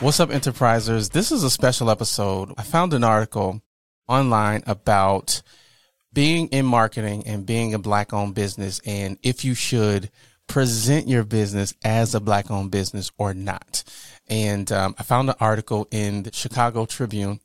What's up, enterprisers? This is a special episode. I found an article online about being in marketing and being a black owned business and if you should present your business as a black owned business or not. And um, I found an article in the Chicago Tribune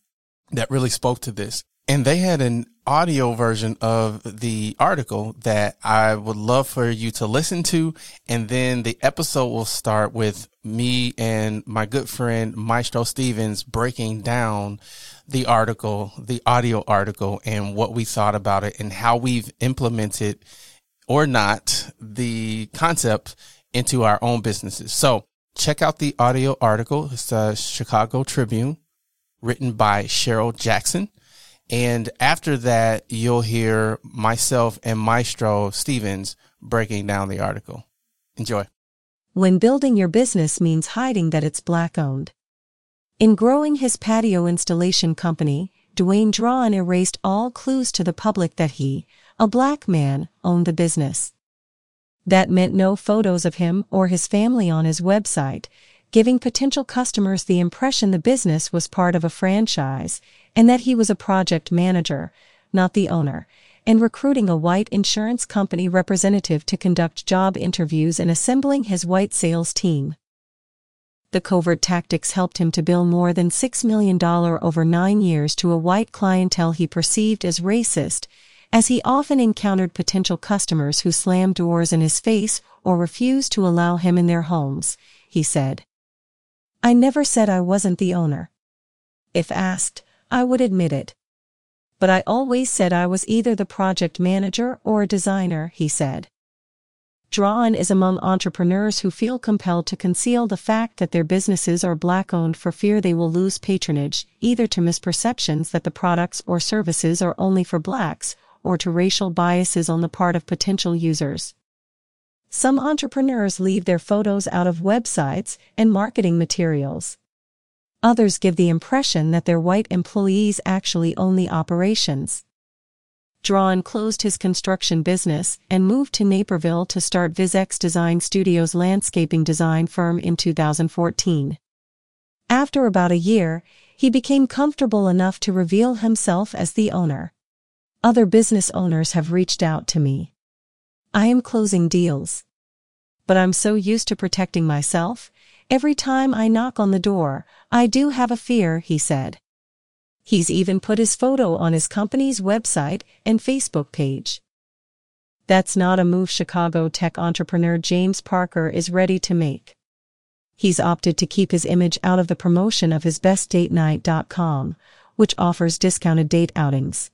that really spoke to this. And they had an audio version of the article that I would love for you to listen to. And then the episode will start with me and my good friend Maestro Stevens breaking down the article, the audio article, and what we thought about it and how we've implemented or not the concept into our own businesses. So check out the audio article. It's the Chicago Tribune written by Cheryl Jackson. And after that, you'll hear myself and Maestro Stevens breaking down the article. Enjoy. When building your business means hiding that it's black owned. In growing his patio installation company, Dwayne Drawn erased all clues to the public that he, a black man, owned the business. That meant no photos of him or his family on his website, giving potential customers the impression the business was part of a franchise and that he was a project manager, not the owner, and recruiting a white insurance company representative to conduct job interviews and assembling his white sales team. The covert tactics helped him to bill more than $6 million over nine years to a white clientele he perceived as racist, as he often encountered potential customers who slammed doors in his face or refused to allow him in their homes, he said. I never said I wasn't the owner. If asked, I would admit it. But I always said I was either the project manager or a designer, he said. Drawn is among entrepreneurs who feel compelled to conceal the fact that their businesses are black owned for fear they will lose patronage, either to misperceptions that the products or services are only for blacks, or to racial biases on the part of potential users. Some entrepreneurs leave their photos out of websites and marketing materials. Others give the impression that their white employees actually own the operations. Drawn closed his construction business and moved to Naperville to start Vizex Design Studios landscaping design firm in 2014. After about a year, he became comfortable enough to reveal himself as the owner. Other business owners have reached out to me. I am closing deals. But I'm so used to protecting myself, every time I knock on the door, I do have a fear, he said. He's even put his photo on his company's website and Facebook page. That's not a move Chicago tech entrepreneur James Parker is ready to make. He's opted to keep his image out of the promotion of his bestdatenight.com, which offers discounted date outings.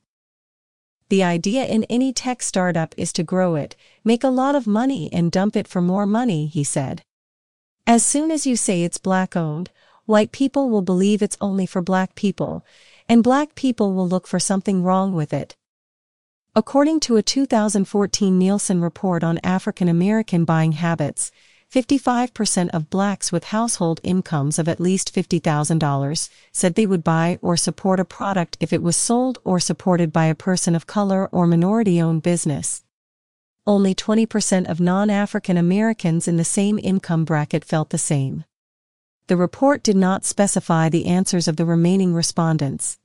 The idea in any tech startup is to grow it, make a lot of money and dump it for more money, he said. As soon as you say it's black owned, white people will believe it's only for black people, and black people will look for something wrong with it. According to a 2014 Nielsen report on African American buying habits, 55% of blacks with household incomes of at least $50,000 said they would buy or support a product if it was sold or supported by a person of color or minority owned business. Only 20% of non African Americans in the same income bracket felt the same. The report did not specify the answers of the remaining respondents.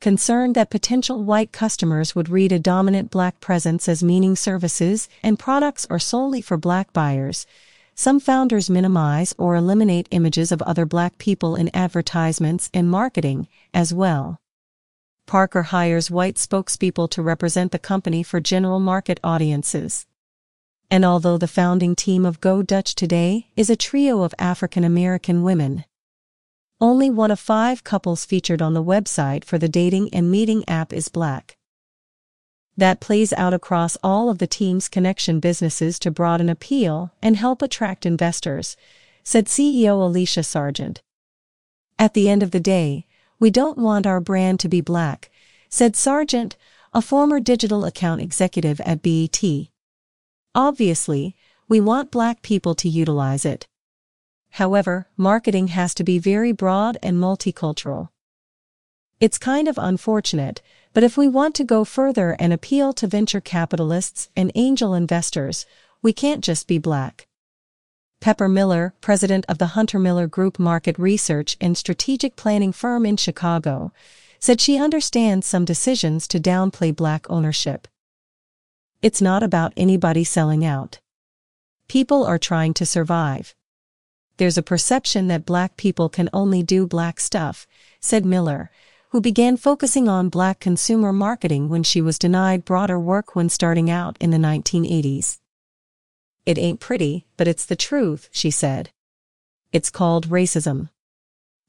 concerned that potential white customers would read a dominant black presence as meaning services and products are solely for black buyers. Some founders minimize or eliminate images of other black people in advertisements and marketing as well. Parker hires white spokespeople to represent the company for general market audiences. And although the founding team of Go Dutch today is a trio of African American women, only one of five couples featured on the website for the dating and meeting app is black. That plays out across all of the team's connection businesses to broaden appeal and help attract investors, said CEO Alicia Sargent. At the end of the day, we don't want our brand to be black, said Sargent, a former digital account executive at BET. Obviously, we want black people to utilize it. However, marketing has to be very broad and multicultural. It's kind of unfortunate, but if we want to go further and appeal to venture capitalists and angel investors, we can't just be black. Pepper Miller, president of the Hunter Miller Group market research and strategic planning firm in Chicago, said she understands some decisions to downplay black ownership. It's not about anybody selling out. People are trying to survive there's a perception that black people can only do black stuff, said Miller, who began focusing on black consumer marketing when she was denied broader work when starting out in the 1980s. It ain't pretty, but it's the truth, she said. It's called racism.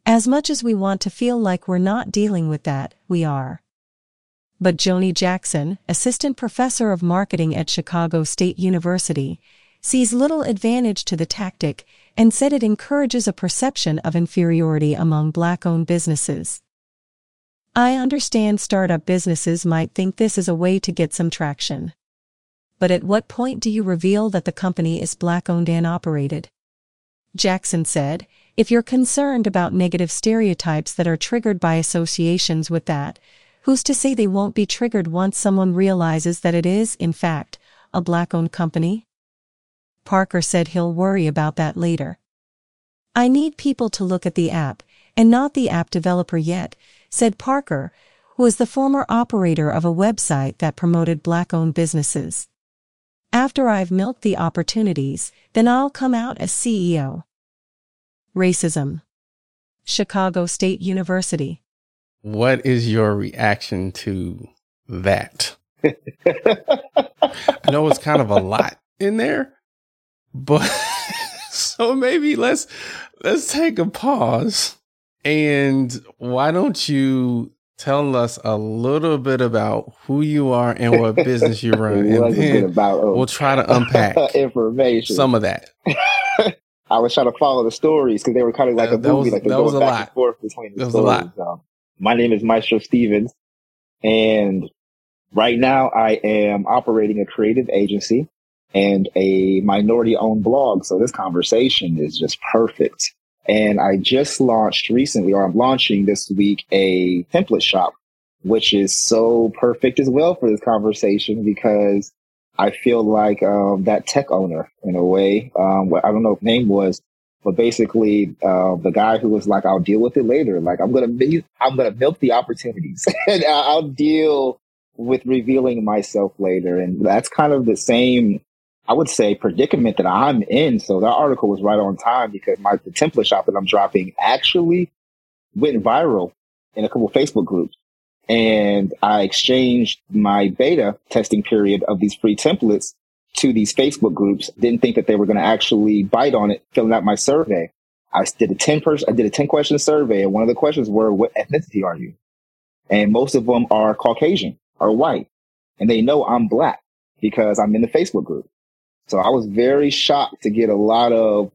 As much as we want to feel like we're not dealing with that, we are. But Joni Jackson, assistant professor of marketing at Chicago State University, sees little advantage to the tactic and said it encourages a perception of inferiority among black owned businesses. I understand startup businesses might think this is a way to get some traction. But at what point do you reveal that the company is black owned and operated? Jackson said, if you're concerned about negative stereotypes that are triggered by associations with that, who's to say they won't be triggered once someone realizes that it is, in fact, a black owned company? Parker said he'll worry about that later. I need people to look at the app, and not the app developer yet, said Parker, who is the former operator of a website that promoted black owned businesses. After I've milked the opportunities, then I'll come out as CEO. Racism. Chicago State University. What is your reaction to that? I know it's kind of a lot in there, but so maybe let's let's take a pause and why don't you tell us a little bit about who you are and what business you run and then about, um, we'll try to unpack information some of that i was trying to follow the stories because they were kind of like a movie was, like that was a lot between the that stories um, my name is maestro stevens and right now i am operating a creative agency and a minority owned blog. So this conversation is just perfect. And I just launched recently, or I'm launching this week, a template shop, which is so perfect as well for this conversation because I feel like um, that tech owner in a way. Um, I don't know what name was, but basically uh, the guy who was like, "I'll deal with it later." Like I'm gonna, I'm gonna milk the opportunities, and I'll deal with revealing myself later. And that's kind of the same I would say predicament that I'm in. So that article was right on time because my the template shop that I'm dropping actually went viral in a couple Facebook groups. And I exchanged my beta testing period of these free templates to these Facebook groups. Didn't think that they were going to actually bite on it, filling out my survey. I did a 10 person, I did a 10 question survey. And one of the questions were, what ethnicity are you? And most of them are Caucasian or white. And they know I'm black because I'm in the Facebook group. So I was very shocked to get a lot of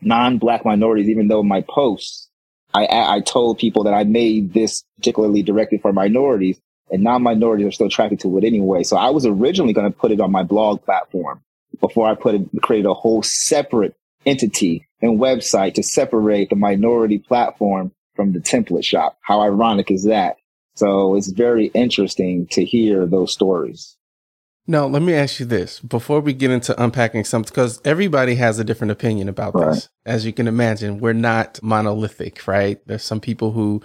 non-black minorities, even though my posts, I, I told people that I made this particularly directed for minorities and non-minorities are still attracted to it anyway. So I was originally going to put it on my blog platform before I put it, created a whole separate entity and website to separate the minority platform from the template shop. How ironic is that? So it's very interesting to hear those stories. Now, let me ask you this before we get into unpacking something, because everybody has a different opinion about Right. this. As you can imagine, we're not monolithic, right? There's some people who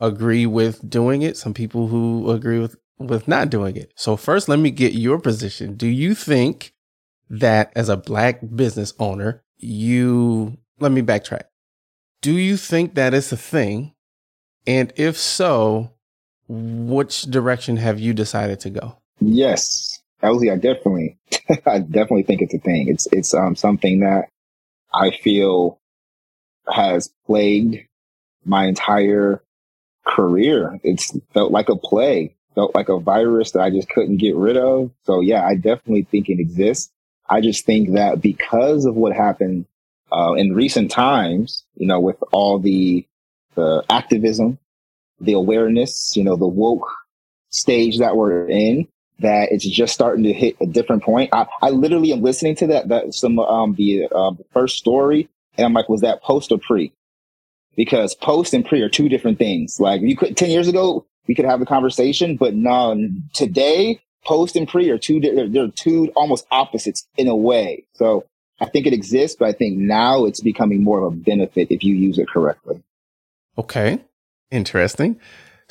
agree with doing it, some people who agree with, with not doing it. So, first, let me get your position. Do you think that as a black business owner, you, let me backtrack. Do you think that it's a thing? And if so, which direction have you decided to go? Yes, LZ, I definitely, I definitely think it's a thing. It's it's um something that I feel has plagued my entire career. It's felt like a plague, felt like a virus that I just couldn't get rid of. So yeah, I definitely think it exists. I just think that because of what happened uh, in recent times, you know, with all the the activism, the awareness, you know, the woke stage that we're in, that it's just starting to hit a different point. I, I literally am listening to that, that some, um, the, um, first story and I'm like, was that post or pre? Because post and pre are two different things. Like you could, 10 years ago, we could have a conversation, but no, today, post and pre are two, they're, they're two almost opposites in a way. So I think it exists, but I think now it's becoming more of a benefit if you use it correctly. Okay. Interesting.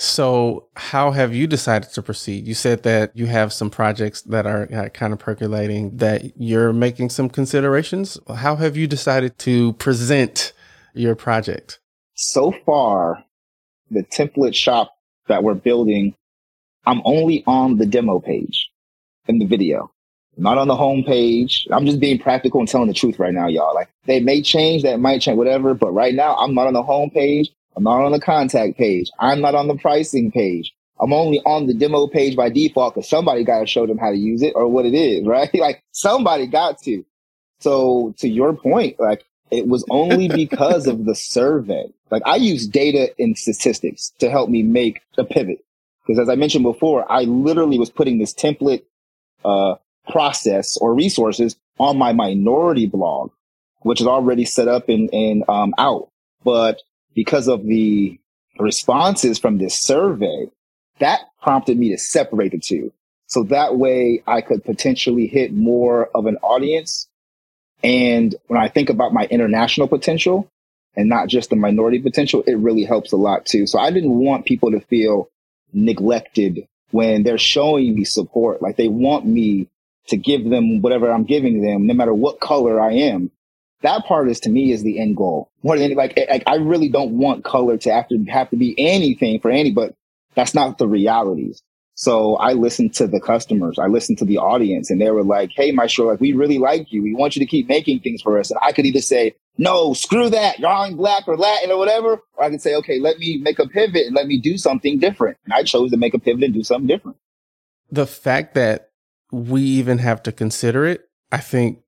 So, how have you decided to proceed? You said that you have some projects that are uh, kind of percolating, that you're making some considerations. How have you decided to present your project? so far, the template shop that we're building, I'm only on the demo page in the video, not on the home page. I'm just being practical and telling the truth right now, y'all. Like they may change, that might change, whatever. But right now, I'm not on the home page. I'm not on the contact page. I'm not on the pricing page. I'm only on the demo page by default because somebody got to show them how to use it or what it is, right? like somebody got to. So to your point, like it was only because of the survey. Like I use data and statistics to help me make a pivot. Because as I mentioned before, I literally was putting this template, uh, process or resources on my minority blog, which is already set up and, and, um, out. But because of the responses from this survey, that prompted me to separate the two. So that way I could potentially hit more of an audience and when I think about my international potential and not just the minority potential, it really helps a lot too. So I didn't want people to feel neglected when they're showing me support. Like they want me to give them whatever I'm giving them, no matter what color I am. That part is to me is the end goal. More than like, eh, like I really don't want color to have to have to be anything for any, but that's not the realities. So I listened to the customers. I listened to the audience and they were like, Hey, my show, like we really like you. We want you to keep making things for us. And I could either say, no, screw that. You're on black or Latin or whatever. Or I could say, okay, let me make a pivot and let me do something different. And I chose to make a pivot and do something different. The fact that we even have to consider it, I think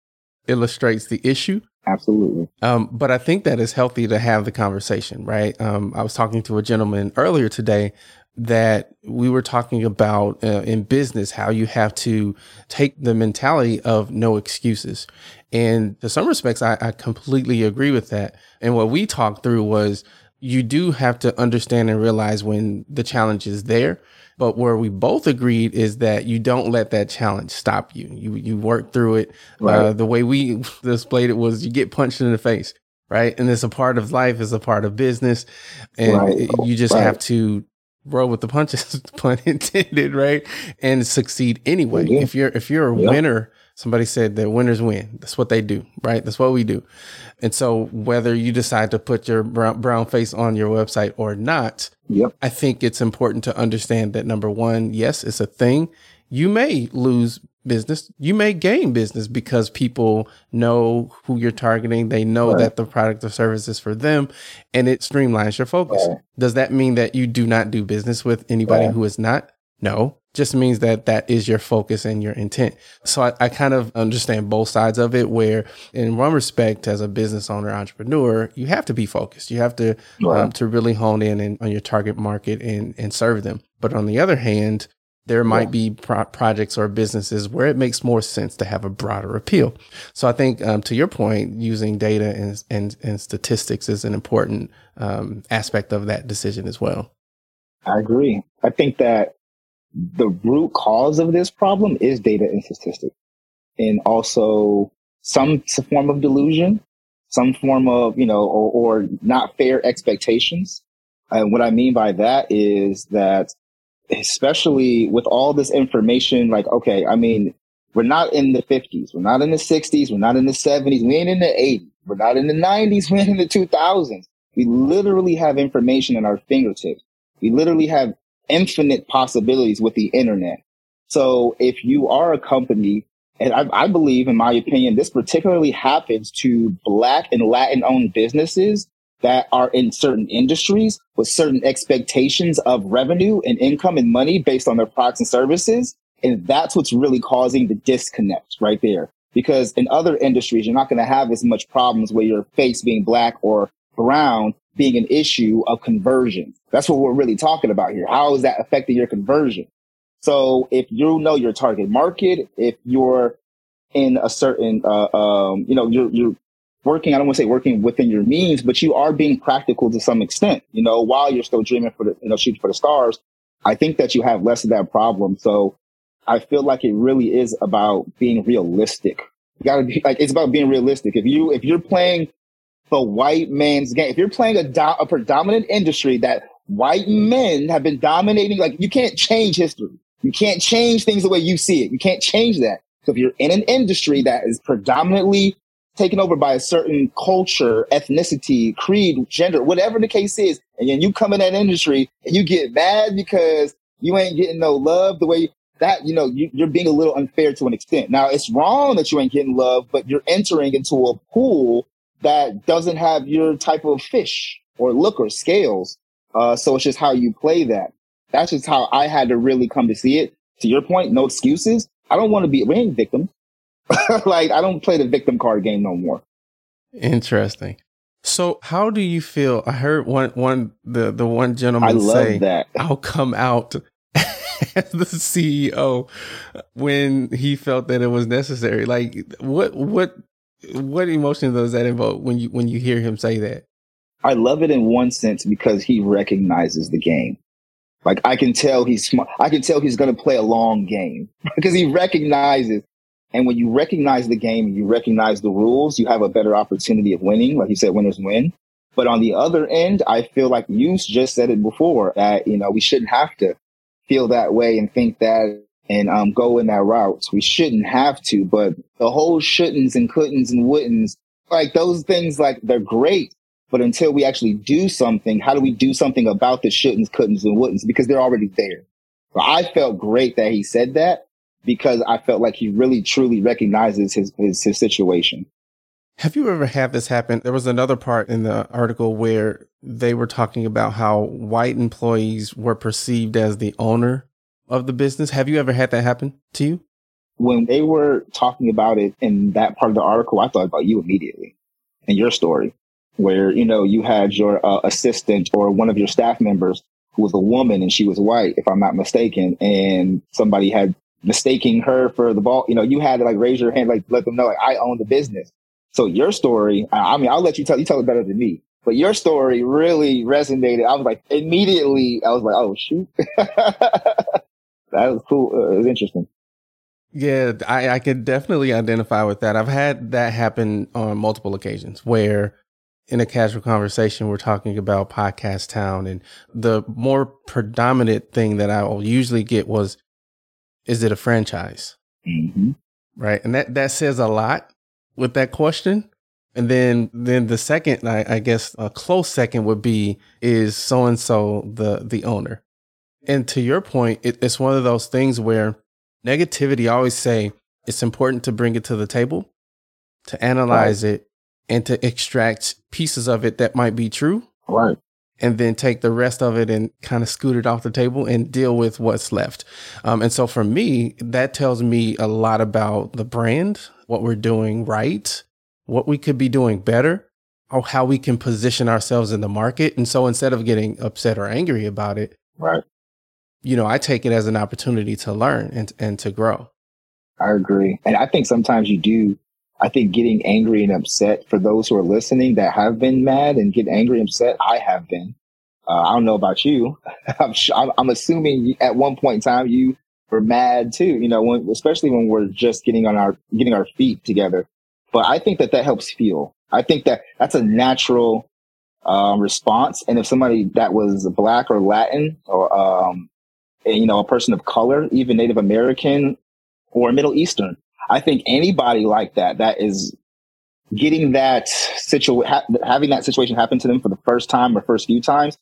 illustrates the issue. Absolutely. Um, but I think that it's healthy to have the conversation, right? Um, I was talking to a gentleman earlier today that we were talking about uh, in business how you have to take the mentality of no excuses. And to some respects, I, I completely agree with that. And what we talked through was you do have to understand and realize when the challenge is there. But where we both agreed is that you don't let that challenge stop you. You you work through it. Uh, the way we displayed it was you get punched in the face, right? And it's a part of life, it's a part of business, and Right. it- you just Right. have to roll with the punches, pun intended, right? And succeed anyway. Yeah. If you're if you're a Yeah. winner, somebody said that winners win. That's what they do, right? That's what we do. And so whether you decide to put your brown, brown face on your website or not, Yep. I think it's important to understand that number one, yes, it's a thing. You may lose business. You may gain business because people know who you're targeting. They know Right. that the product or service is for them and it streamlines your focus. Right. Does that mean that you do not do business with anybody Right. who is not? No, just means that that is your focus and your intent. So I, I kind of understand both sides of it where in one respect, as a business owner, entrepreneur, you have to be focused. You have to, um, to really hone in and, on your target market and, and serve them. But on the other hand, there might Yeah. be pro- projects or businesses where it makes more sense to have a broader appeal. So I think, um, to your point, using data and and, and statistics is an important um, aspect of that decision as well. I agree. I think that the root cause of this problem is data and statistics and also some form of delusion, some form of, you know, or, or not fair expectations. And what I mean by that is that especially with all this information, like, okay, I mean, we're not in the 50s. We're not in the 60s. We're not in the 70s. We ain't in the 80s. We're not in the 90s. We ain't in the 2000s. We literally have information at our fingertips. We literally have infinite possibilities with the internet. So if you are a company, and I, I believe, in my opinion, this particularly happens to Black and Latin owned businesses that are in certain industries with certain expectations of revenue and income and money based on their products and services. And that's what's really causing the disconnect right there. Because in other industries, you're not going to have as much problems with your face being black or brown being an issue of conversion. That's what we're really talking about here. How is that affecting your conversion? So if you know your target market, if you're in a certain, uh, um, you know, you're, you're working, I don't want to say working within your means, but you are being practical to some extent, you know, while you're still dreaming for the, you know, shooting for the stars. I think that you have less of that problem. So I feel like it really is about being realistic. You gotta be like, it's about being realistic. If you, if you're playing the white man's game, if you're playing a, do- a predominant industry that white mm-hmm. men have been dominating, like you can't change history. You can't change things the way you see it. You can't change that. So if you're in an industry that is predominantly taken over by a certain culture, ethnicity, creed, gender, whatever the case is, and then you come in that industry and you get mad because you ain't getting no love the way you, that, you know, you, you're being a little unfair to an extent. Now it's wrong that you ain't getting love, but you're entering into a pool that doesn't have your type of fish or look or scales. Uh, so it's just how you play that. That's just how I had to really come to see it. To your point, no excuses. I don't want to be, we ain't victims. like I don't play the victim card game no more. Interesting. So how do you feel? I heard one one the the one gentleman say that. I'll come out as the CEO when he felt that it was necessary. Like what what what emotion does that invoke when you when you hear him say that? I love it in one sense because he recognizes the game. Like I can tell he's smart. I can tell he's going to play a long game because he recognizes and when you recognize the game and you recognize the rules, you have a better opportunity of winning. Like you said, winners win. But on the other end, I feel like you just said it before that, you know, we shouldn't have to feel that way and think that and um, go in that route. We shouldn't have to, but the whole shouldn'ts and couldn'ts and wouldn'ts, like those things, like they're great. But until we actually do something, how do we do something about the shouldn'ts, couldn'ts, and wouldn'ts? Because they're already there. So I felt great that he said that because I felt like he really truly recognizes his, his, his situation. Have you ever had this happen? There was another part in the article where they were talking about how white employees were perceived as the owner of the business. Have you ever had that happen to you? When they were talking about it in that part of the article, I thought about you immediately and your story, where, you know, you had your uh, assistant or one of your staff members who was a woman and she was white, if I'm not mistaken, and somebody had mistaking her for the ball. You know, you had to like raise your hand, like let them know, like I own the business. So your story, I mean, I'll let you tell, you tell it better than me, but your story really resonated. I was like, immediately, I was like, oh shoot. that was cool. Uh, it was interesting. Yeah, I, I can definitely identify with that. I've had that happen on multiple occasions where in a casual conversation, we're talking about podcast town and the more predominant thing that I will usually get was, is it a franchise? Mm-hmm. Right. And that, that says a lot with that question. And then, then the second, I, I guess a close second would be, is so and so the, the owner? And to your point, it, it's one of those things where negativity I always say it's important to bring it to the table, to analyze right. it, and to extract pieces of it that might be true. Right and then take the rest of it and kind of scoot it off the table and deal with what's left. Um, and so for me, that tells me a lot about the brand, what we're doing right, what we could be doing better, or how we can position ourselves in the market. And so instead of getting upset or angry about it, right. You know, I take it as an opportunity to learn and, and to grow. I agree. And I think sometimes you do I think getting angry and upset for those who are listening that have been mad and get angry and upset, I have been. Uh, I don't know about you. I'm, I'm, assuming at one point in time you were mad too. You know, when, especially when we're just getting on our getting our feet together. But I think that that helps feel. I think that that's a natural um, response. And if somebody that was black or Latin or um, you know a person of color, even Native American or Middle Eastern, I think anybody like that that is getting that situation, ha- having that situation happen to them for the first time or first few times,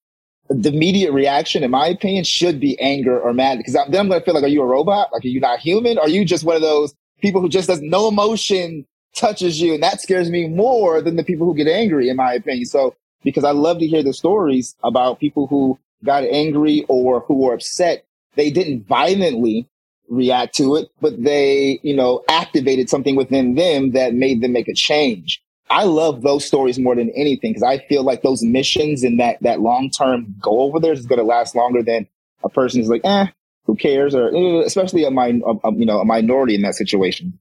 the immediate reaction, in my opinion, should be anger or mad because then I'm going to feel like, are you a robot? Like, are you not human? Are you just one of those people who just does no emotion touches you? And that scares me more than the people who get angry, in my opinion. So, because I love to hear the stories about people who got angry or who were upset. They didn't violently react to it, but they, you know, activated something within them that made them make a change. I love those stories more than anything because I feel like those missions and that, that long term goal over there is going to last longer than a person is like, eh, who cares? Or eh, especially a, min- a, you know, a minority in that situation.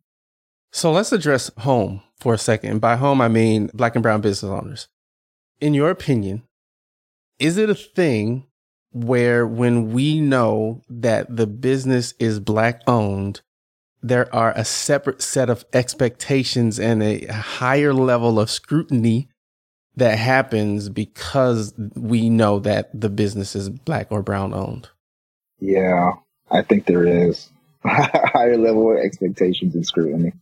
So let's address home for a second. By home, I mean black and brown business owners. In your opinion, is it a thing where when we know that the business is black owned, there are a separate set of expectations and a higher level of scrutiny that happens because we know that the business is black or brown owned. Yeah, I think there is higher level of expectations and scrutiny.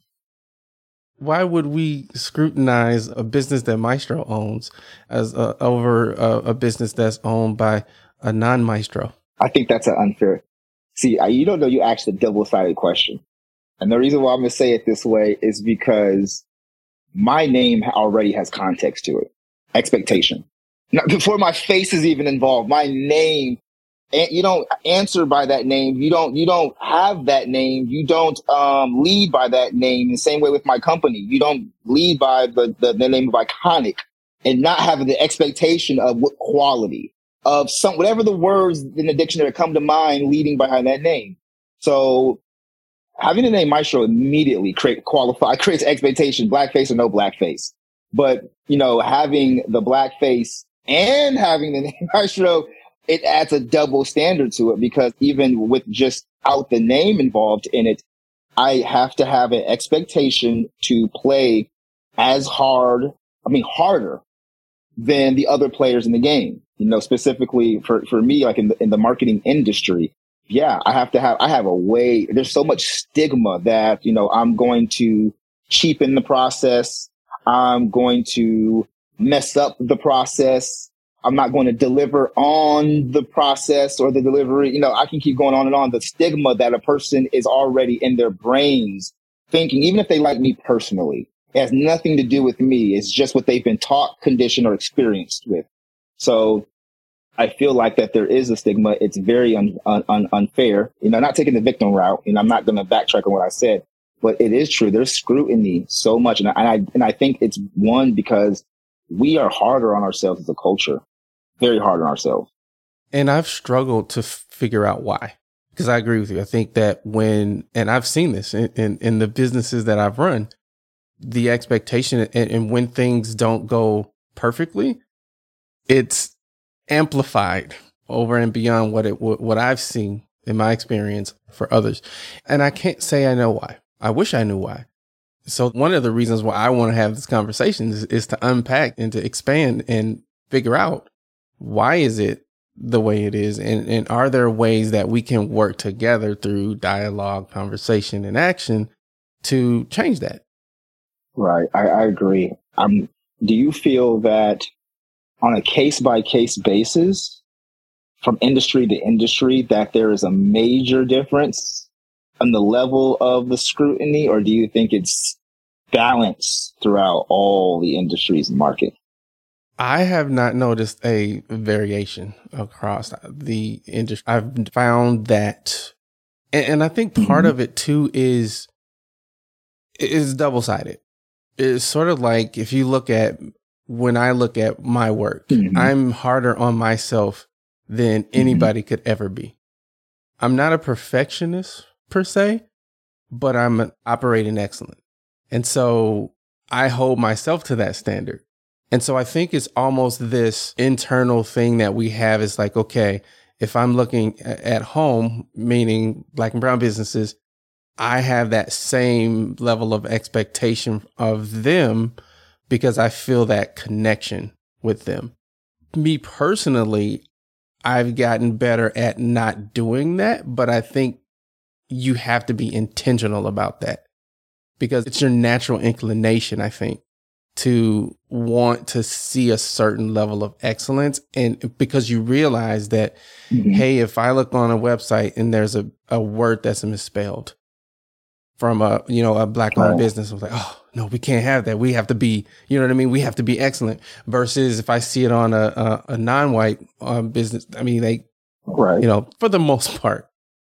Why would we scrutinize a business that Maestro owns as uh, over a, a business that's owned by a non Maestro? I think that's an unfair. See, you don't know you asked a double sided question. And the reason why I'm going to say it this way is because my name already has context to it. Expectation. Now, before my face is even involved, my name, and you don't answer by that name. You don't, you don't have that name. You don't, um, lead by that name. The same way with my company. You don't lead by the, the, the name of iconic and not having the expectation of what quality of some, whatever the words in the dictionary come to mind leading behind that name. So having the name Maestro immediately create qualify creates expectation, blackface or no blackface. But you know, having the blackface and having the name Maestro, it adds a double standard to it because even with just out the name involved in it, I have to have an expectation to play as hard, I mean harder than the other players in the game. You know, specifically for, for me, like in the, in the marketing industry, yeah, I have to have, I have a way, there's so much stigma that, you know, I'm going to cheapen the process. I'm going to mess up the process. I'm not going to deliver on the process or the delivery. You know, I can keep going on and on. The stigma that a person is already in their brains thinking, even if they like me personally, it has nothing to do with me. It's just what they've been taught, conditioned, or experienced with. So I feel like that there is a stigma. It's very un, un, unfair. You know, not taking the victim route, and I'm not going to backtrack on what I said, but it is true. There's scrutiny so much, and I, and I and I think it's one because we are harder on ourselves as a culture, very hard on ourselves. And I've struggled to figure out why, because I agree with you. I think that when, and I've seen this in in, in the businesses that I've run, the expectation and, and when things don't go perfectly, it's amplified over and beyond what it what I've seen in my experience for others. And I can't say I know why. I wish I knew why. So one of the reasons why I want to have this conversation is, is to unpack and to expand and figure out why is it the way it is and, and are there ways that we can work together through dialogue, conversation, and action to change that? Right. I, I agree. Um, do you feel that on a case by case basis from industry to industry that there is a major difference on the level of the scrutiny, or do you think it's balanced throughout all the industries and market? I have not noticed a variation across the industry. I've found that, and, and I think part mm-hmm. of it too is is double sided. It's sort of like if you look at when I look at my work, mm-hmm. I'm harder on myself than mm-hmm. anybody mm-hmm. could ever be. I'm not a perfectionist per se, but I'm operating excellent. And so I hold myself to that standard. And so I think it's almost this internal thing that we have is like, okay, if I'm looking at home, meaning black and brown businesses, I have that same level of expectation of them because I feel that connection with them. Me personally, I've gotten better at not doing that, but I think you have to be intentional about that because it's your natural inclination, I think, to want to see a certain level of excellence. And because you realize that, mm-hmm. hey, if I look on a website and there's a, a word that's misspelled from a, you know, a black owned right. business, I'm like, oh, no, we can't have that. We have to be, you know what I mean? We have to be excellent versus if I see it on a, a, a non-white um, business, I mean, they, right. you know, for the most part,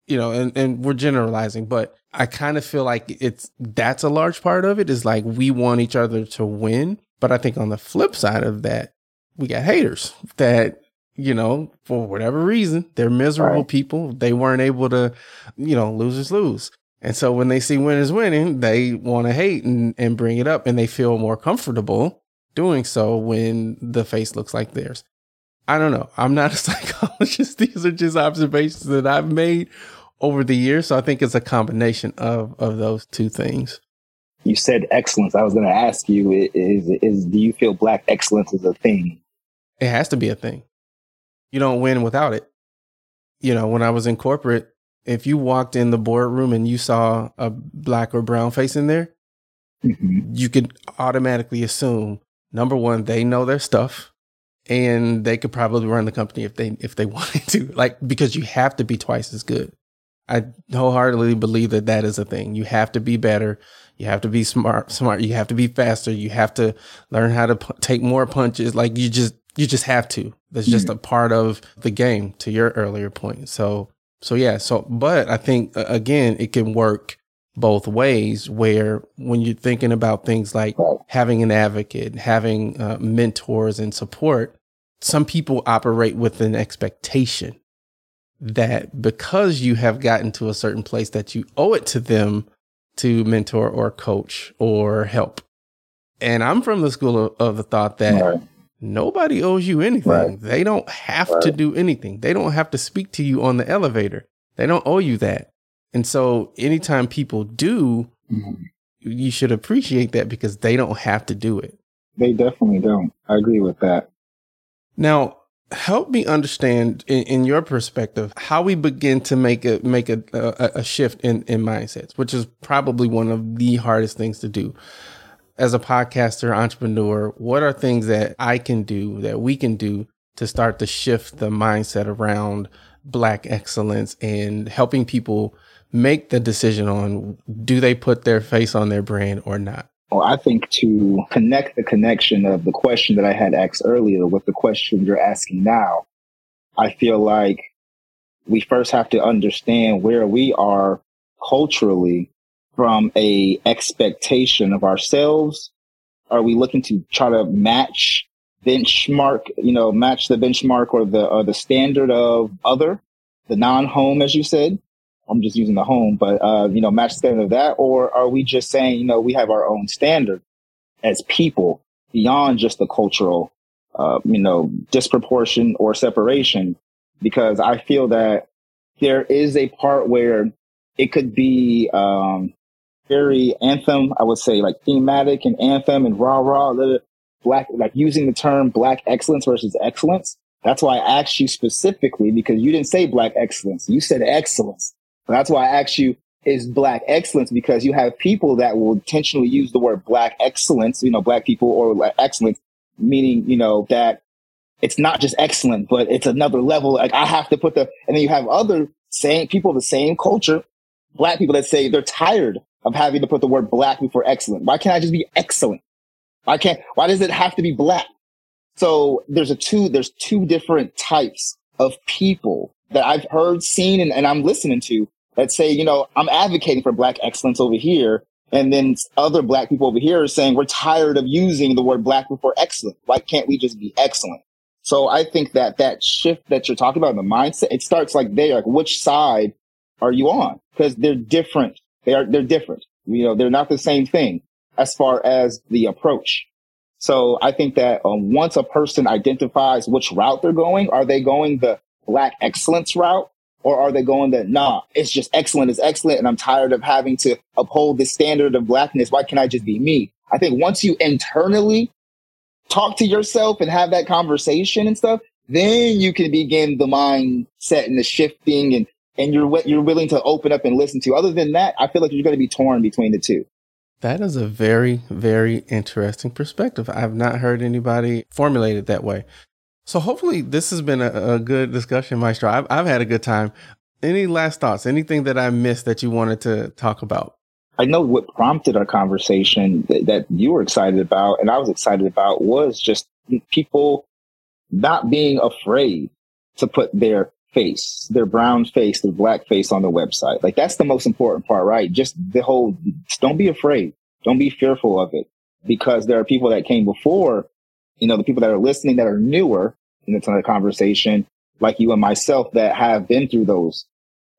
you know, and, and we're generalizing, but I kind of feel like it's that's a large part of it is like we want each other to win. But I think on the flip side of that, we got haters that, you know, for whatever reason, they're miserable right. people. They weren't able to, you know, losers lose. And so when they see winners winning, they want to hate and, and bring it up and they feel more comfortable doing so when the face looks like theirs. I don't know. I'm not a psychologist. These are just observations that I've made over the years. So I think it's a combination of of those two things. You said excellence. I was going to ask you is is do you feel black excellence is a thing? It has to be a thing. You don't win without it. You know, when I was in corporate, if you walked in the boardroom and you saw a black or brown face in there, mm-hmm. you could automatically assume number one, they know their stuff and they could probably run the company if they if they wanted to. Like because you have to be twice as good. I wholeheartedly believe that that is a thing. You have to be better. You have to be smart, smart. You have to be faster. You have to learn how to p- take more punches. Like you just, you just have to. That's just mm-hmm. a part of the game to your earlier point. So, so yeah. So, but I think again, it can work both ways where when you're thinking about things like having an advocate, having uh, mentors and support, some people operate with an expectation that because you have gotten to a certain place that you owe it to them to mentor or coach or help. And I'm from the school of, of the thought that right. Nobody owes you anything. Right. They don't have right. to do anything. They don't have to speak to you on the elevator. They don't owe you that. And so anytime people do, mm-hmm. you should appreciate that because they don't have to do it. They definitely don't. I agree with that. Now, help me understand in, in, your perspective how we begin to make a make a, a, a shift in, in mindsets which is probably one of the hardest things to do as a podcaster entrepreneur what are things that i can do that we can do to start to shift the mindset around black excellence and helping people make the decision on do they put their face on their brand or not? Well, I think to connect the connection of the question that I had asked earlier with the question you're asking now, I feel like we first have to understand where we are culturally from a expectation of ourselves. Are we looking to try to match benchmark, you know, match the benchmark or the, or the standard of other, the non-home, as you said? I'm just using the home, but uh, you know, match the standard of that, or are we just saying, you know, we have our own standard as people beyond just the cultural, uh, you know, disproportion or separation? Because I feel that there is a part where it could be um, very anthem, I would say, like thematic and anthem and rah rah, black, like using the term black excellence versus excellence. That's why I asked you specifically because you didn't say black excellence. You said excellence. That's why I asked you, is black excellence? Because you have people that will intentionally use the word black excellence, you know, black people or excellence, meaning, you know, that it's not just excellent, but it's another level. Like I have to put the, and then you have other same people the same culture, black people that say they're tired of having to put the word black before excellent. Why can't I just be excellent? Why can't, why does it have to be black? So there's a two, there's two different types of people that I've heard, seen, and, and I'm listening to that say, you know, I'm advocating for black excellence over here. And then other black people over here are saying, we're tired of using the word black before excellent. Why can't we just be excellent? So I think that that shift that you're talking about in the mindset, it starts like there, like which side are you on? Because they're different. They are, they're different. You know, they're not the same thing as far as the approach. So I think that um, once a person identifies which route they're going, are they going the black excellence route or are they going the nah, it's just excellent is excellent and I'm tired of having to uphold the standard of blackness. Why can't I just be me? I think once you internally talk to yourself and have that conversation and stuff, then you can begin the mindset and the shifting and and you're you're willing to open up and listen to. Other than that, I feel like you're going to be torn between the two. That is a very, very interesting perspective. I've not heard anybody formulate it that way. So hopefully this has been a, a good discussion, Maestro. I've, I've had a good time. Any last thoughts? Anything that I missed that you wanted to talk about? I know what prompted our conversation that, that you were excited about and I was excited about was just people not being afraid to put their face, their brown face, their black face on the website. Like that's the most important part, right? Just the whole, don't be afraid. Don't be fearful of it because there are people that came before, you know, the people that are listening that are newer in the conversation, like you and myself that have been through those,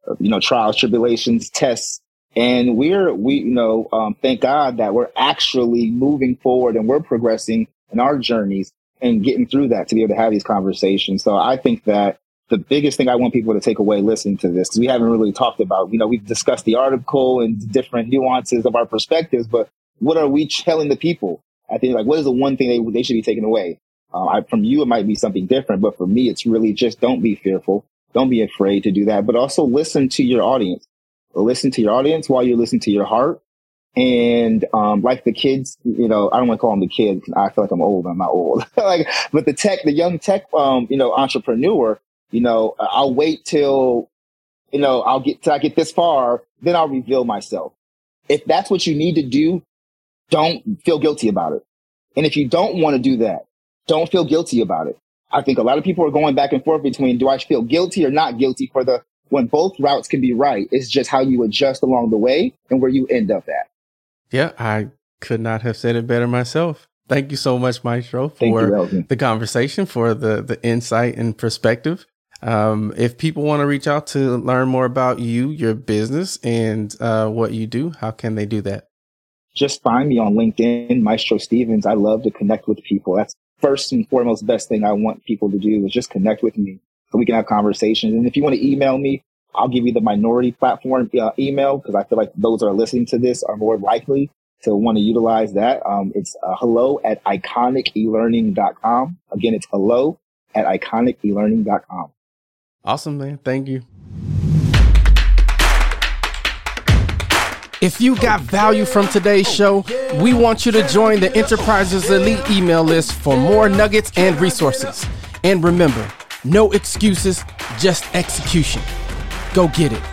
uh, you know, trials, tribulations, tests. And we're, we, you know, um, thank God that we're actually moving forward and we're progressing in our journeys and getting through that to be able to have these conversations. So I think that the biggest thing I want people to take away listening to this, because we haven't really talked about, you know, we've discussed the article and different nuances of our perspectives, but what are we telling the people? I think like, what is the one thing they, they should be taking away? Uh, I, from you, it might be something different, but for me, it's really just don't be fearful. Don't be afraid to do that, but also listen to your audience. Listen to your audience while you listen to your heart. And, um, like the kids, you know, I don't want to call them the kids. I feel like I'm old. I'm not old. like, but the tech, the young tech, um, you know, entrepreneur, you know, I'll wait till, you know, I'll get till I get this far, then I'll reveal myself. If that's what you need to do, don't feel guilty about it. And if you don't want to do that, don't feel guilty about it. I think a lot of people are going back and forth between do I feel guilty or not guilty for the when both routes can be right. It's just how you adjust along the way and where you end up at. Yeah, I could not have said it better myself. Thank you so much, Maestro, for you, the conversation, for the the insight and perspective. Um, if people want to reach out to learn more about you, your business, and uh, what you do, how can they do that? Just find me on LinkedIn, Maestro Stevens. I love to connect with people. That's first and foremost best thing I want people to do is just connect with me so we can have conversations. And if you want to email me, I'll give you the minority platform uh, email because I feel like those that are listening to this are more likely to want to utilize that. Um, it's uh, hello at iconicelearning.com. Again, it's hello at iconicelearning.com. Awesome, man. Thank you. If you got value from today's show, we want you to join the Enterprises Elite email list for more nuggets and resources. And remember, no excuses, just execution. Go get it.